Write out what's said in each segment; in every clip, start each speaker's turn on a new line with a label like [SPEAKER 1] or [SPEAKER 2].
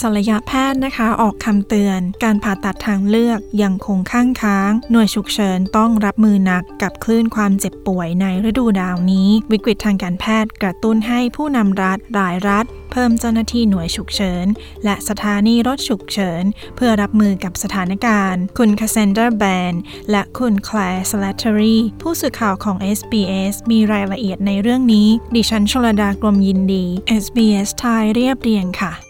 [SPEAKER 1] ศัลยแพทย์นะคะ ออกคำเตือน การผ่าตัดทางเลือกยังคงข้างค้าง หน่วยฉุกเฉินต้องรับมือหนักกับคลื่นความเจ็บป่วยในฤดูดาวนี้ วิกฤตทางการแพทย์กระตุ้นให้ผู้นำรัฐหลายรัฐ เพิ่มเจ้าหน้าที่หน่วยฉุกเฉิน และสถานีรถฉุกเฉิน เพื่อรับมือกับสถานการณ์ คุณคาเซนเดอร์แบนและคุณแคลร์สแลตเทอรีผู้สื่อข่าวของ SBS มีรายละเอียดในเรื่องนี้ ดิฉันชลดากรมยินดี SBS ไทยเรียบเรียงค่ะ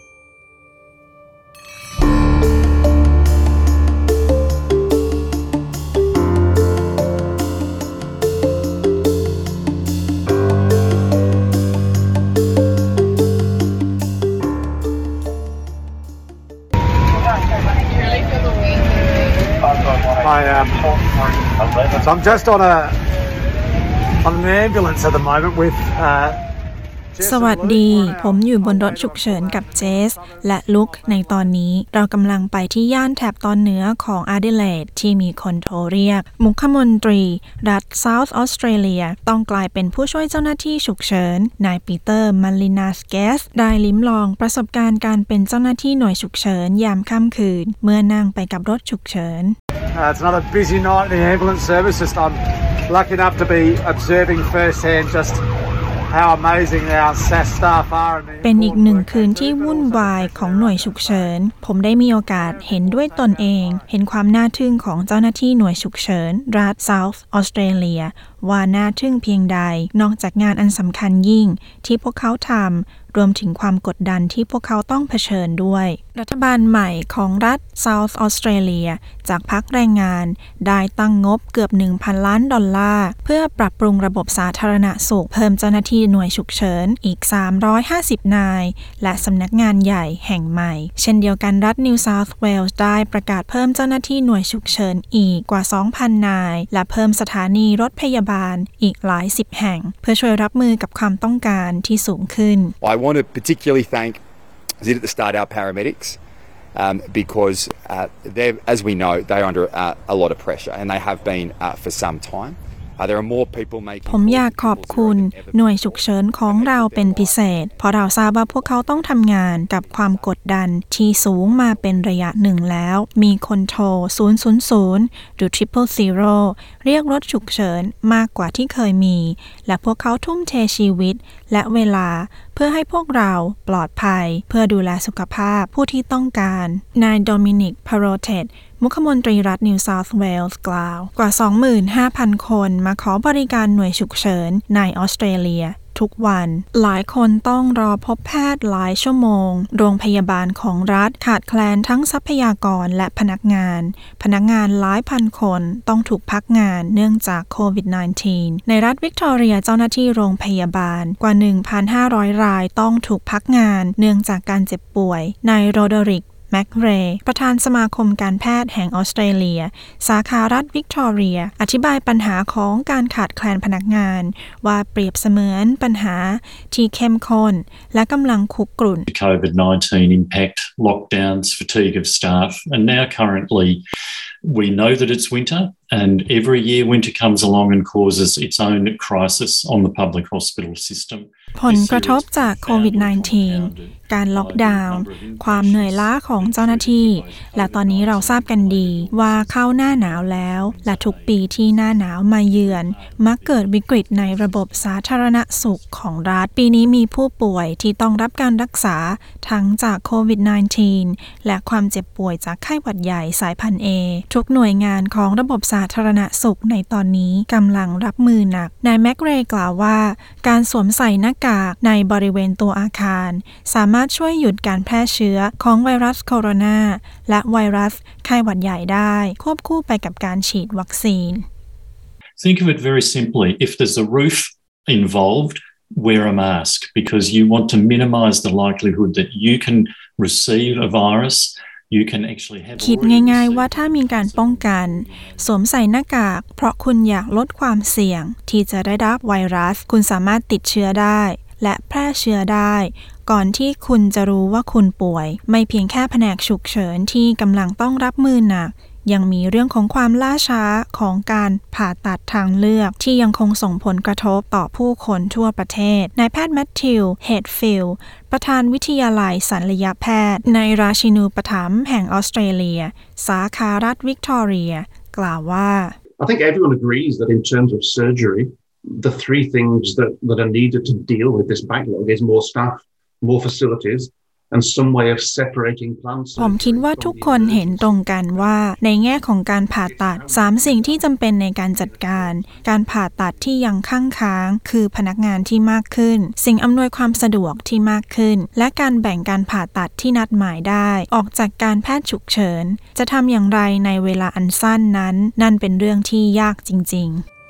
[SPEAKER 2] I um, so I'm just on a on an ambulance at the moment with uh,
[SPEAKER 1] สวัสดี ผมอยู่บนรถฉุกเฉินกับเจส และลุกในตอนนี้เรากำลังไปที่ย่านแถบตอนเหนือของอาดิเลดที่มีคนโทรเรียก มุขมนตรี รัฐเซาท์ออสเตรเลียต้องกลายเป็นผู้ช่วยเจ้าหน้าที่ฉุกเฉิน นายปีเตอร์มารินาสเกส ได้ลิ้มลองประสบการณ์การเป็นเจ้าหน้าที่หน่วยฉุกเฉินยามค่ำคืน เมื่อนั่งไปกับรถฉุกเฉิน
[SPEAKER 2] uh, it's another busy night in the ambulance service. Just I'm lucky enough to be observing firsthand just how amazing our SAS staff are. And the
[SPEAKER 1] เป็นอีกหนึ่ง
[SPEAKER 2] important
[SPEAKER 1] คืนที่วุ่นวายของหน่วยฉุกเฉิน ผมได้มีโอกาสเห็นด้วยตนเอง เห็นความน่าทึ่งของเจ้าหน้าที่หน่วยฉุกเฉิน รัฐเซ ว่าน่าทึ่งเพียงใดนอกจากงานอันสำคัญยิ่งที่พวกเขาทำรวมถึงความกดดันที่พวกเขาต้องเผชิญด้วย รัฐบาลใหม่ของรัฐเซาท์ออสเตรเลียจากพรรคแรงงาน ได้ตั้งงบเกือบ 1,000 ล้านดอลลาร์ เพื่อปรับปรุงระบบสาธารณสุข เพิ่มเจ้าหน้าที่หน่วยฉุกเฉินอีก 350 นาย และสำนักงานใหญ่แห่งใหม่ เช่นเดียวกันรัฐนิวเซาท์เวลส์ได้ประกาศเพิ่มเจ้าหน้าที่หน่วยฉุกเฉินอีกกว่า 2,000 นาย และเพิ่มสถานีรถพยาบาลาลอีกหลายสิบแห่ง เพื่อช่วยรับมือกับความต้องการที่สูงขึ้น
[SPEAKER 3] I want to particularly thank, as I did at the start, our paramedics um, because, uh, they're, as we know, they're under uh, a lot of pressure and they have been uh, for some time. Uh, there are more people making
[SPEAKER 1] ผมอยากขอบคุณหน่วยฉุกเฉินของเราเป็นพิเศษ เพราะเราทราบว่าพวกเขาต้องทำงานกับความกดดันที่สูงมาเป็นระยะหนึ่งแล้ว มีคนโทร 000 หรือ Triple Zero เรียกรถฉุกเฉินมากกว่าที่เคยมี และพวกเขาทุ่มเทชีวิตและเวลาเพื่อให้พวกเราปลอดภัย เพื่อดูแลสุขภาพผู้ที่ต้องการ นายโดมินิกพาโรเทตมุขมนตรีรัฐนิวเซาท์เวลส์กล่าว กว่า 25,000 คนมาขอบริการหน่วยฉุกเฉินในออสเตรเลีย ทุกวัน หลายคนต้องรอพบแพทย์หลายชั่วโมง โรงพยาบาลของรัฐขาดแคลนทั้งทรัพยากรและพนักงาน พนักงานหลายพันคนต้องถูกพักงานเนื่องจากโควิด -19 ในรัฐวิกตอเรียเจ้าหน้าที่โรงพยาบาลกว่า 1,500 รายต้องถูกพักงาน เนื่องจากการเจ็บป่วย นายโรเดริก แม็กเรย์ประธานสมาคมการแพทย์แห่งออสเตรเลีย สาขารัฐวิกตอเรีย อธิบายปัญหาของการขาดแคลนพนักงาน ว่าเปรียบเสมือนปัญหาที่เข้มข้นและกำลังคุกกรุ่น
[SPEAKER 4] COVID 19 impact, lockdowns, fatigue of staff, and now currently we know that it's winter, and every year winter comes along and causes its own crisis on the public hospital system.
[SPEAKER 1] ผลกระทบจากโควิด -19 การล็อกดาวน์ ความเหนื่อยล้าของเจ้าหน้าที่ และตอนนี้เราทราบกันดีว่าเข้าหน้าหนาวแล้ว และทุกปีที่หน้าหนาวมาเยือน มักเกิดวิกฤตในระบบสาธารณสุขของรัฐ ปีนี้มีผู้ป่วยที่ต้องรับการรักษาทั้งจากโควิด -19 และความเจ็บป่วยจากไข้หวัดใหญ่สายพันธุ์ A ทุกหน่วยงานของระบบสาธารณสุขในตอนนี้กำลังรับมือหนัก นายแมกเรย์กล่าวว่า การสวมใส่หน้ากากในบริเวณตัวอาคาร สามารถช่วยหยุดการแพร่เชื้อของไวรัสโคโรนา และไวรัสไข้หวัดใหญ่ได้ ควบคู่ไปกับการฉีดวัคซีน
[SPEAKER 4] Think of it very simply if there's a roof involved, wear a mask because you want to minimize the likelihood that you can receive a virus. You can actually have
[SPEAKER 1] คิด
[SPEAKER 4] already
[SPEAKER 1] ง่ายๆ
[SPEAKER 4] received
[SPEAKER 1] ว่าถ้ามีการป้องกัน สวมใส่หน้ากาก เพราะคุณอยากลดความเสี่ยง ที่จะได้รับไวรัส คุณสามารถติดเชื้อได้ และแพร่เชื้อได้ ก่อนที่คุณจะรู้ว่าคุณป่วย ไม่เพียงแค่แผนกฉุกเฉินที่กำลังต้องรับมือหนัก ยังมีเรื่องของความล่าช้าของการผ่าตัดทางเลือก ที่ยังคงส่งผลกระทบต่อผู้คนทั่วประเทศ นายแพทย์แมทธิว เฮดฟิลประธานวิทยาลัยศัลยแพทย์ ในราชินูปถัมภ์แห่งออสเตรเลีย สาขารัฐวิกตอเรีย กล่าวว่า
[SPEAKER 5] I think everyone agrees that in terms of surgery, the three things that, that are needed to deal with this backlog is more staff, more facilities, and some way of separating plants.
[SPEAKER 1] ผมคิดว่าทุกคนเห็นตรงกันว่า ในแง่ของการผ่าตัดสามสิ่งที่จำเป็นในการจัดการ การผ่าตัดที่ยังข้างค้าง คือพนักงานที่มากขึ้น สิ่งอำนวยความสะดวกที่มากขึ้น และการแบ่งการผ่าตัดที่นัดหมายได้ ออกจากการแพทย์ฉุกเฉิน จะทำอย่างไรในเวลาอันสั้นนั้น นั่นเป็นเรื่องที่ยากจริง ๆ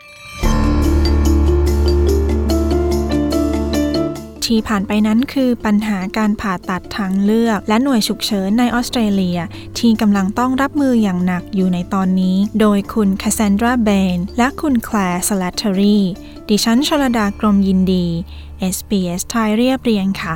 [SPEAKER 1] ที่ผ่านไปนั้นคือปัญหาการผ่าตัดทางเลือก และหน่วยฉุกเฉินในออสเตรเลีย ที่กำลังต้องรับมืออย่างหนักอยู่ในตอนนี้ โดยคุณคาซานดราเบนและคุณแคลร์สลัตเทอรีดิฉันชลดากรมยินดี SBS ไทยเรียบเรียงค่ะ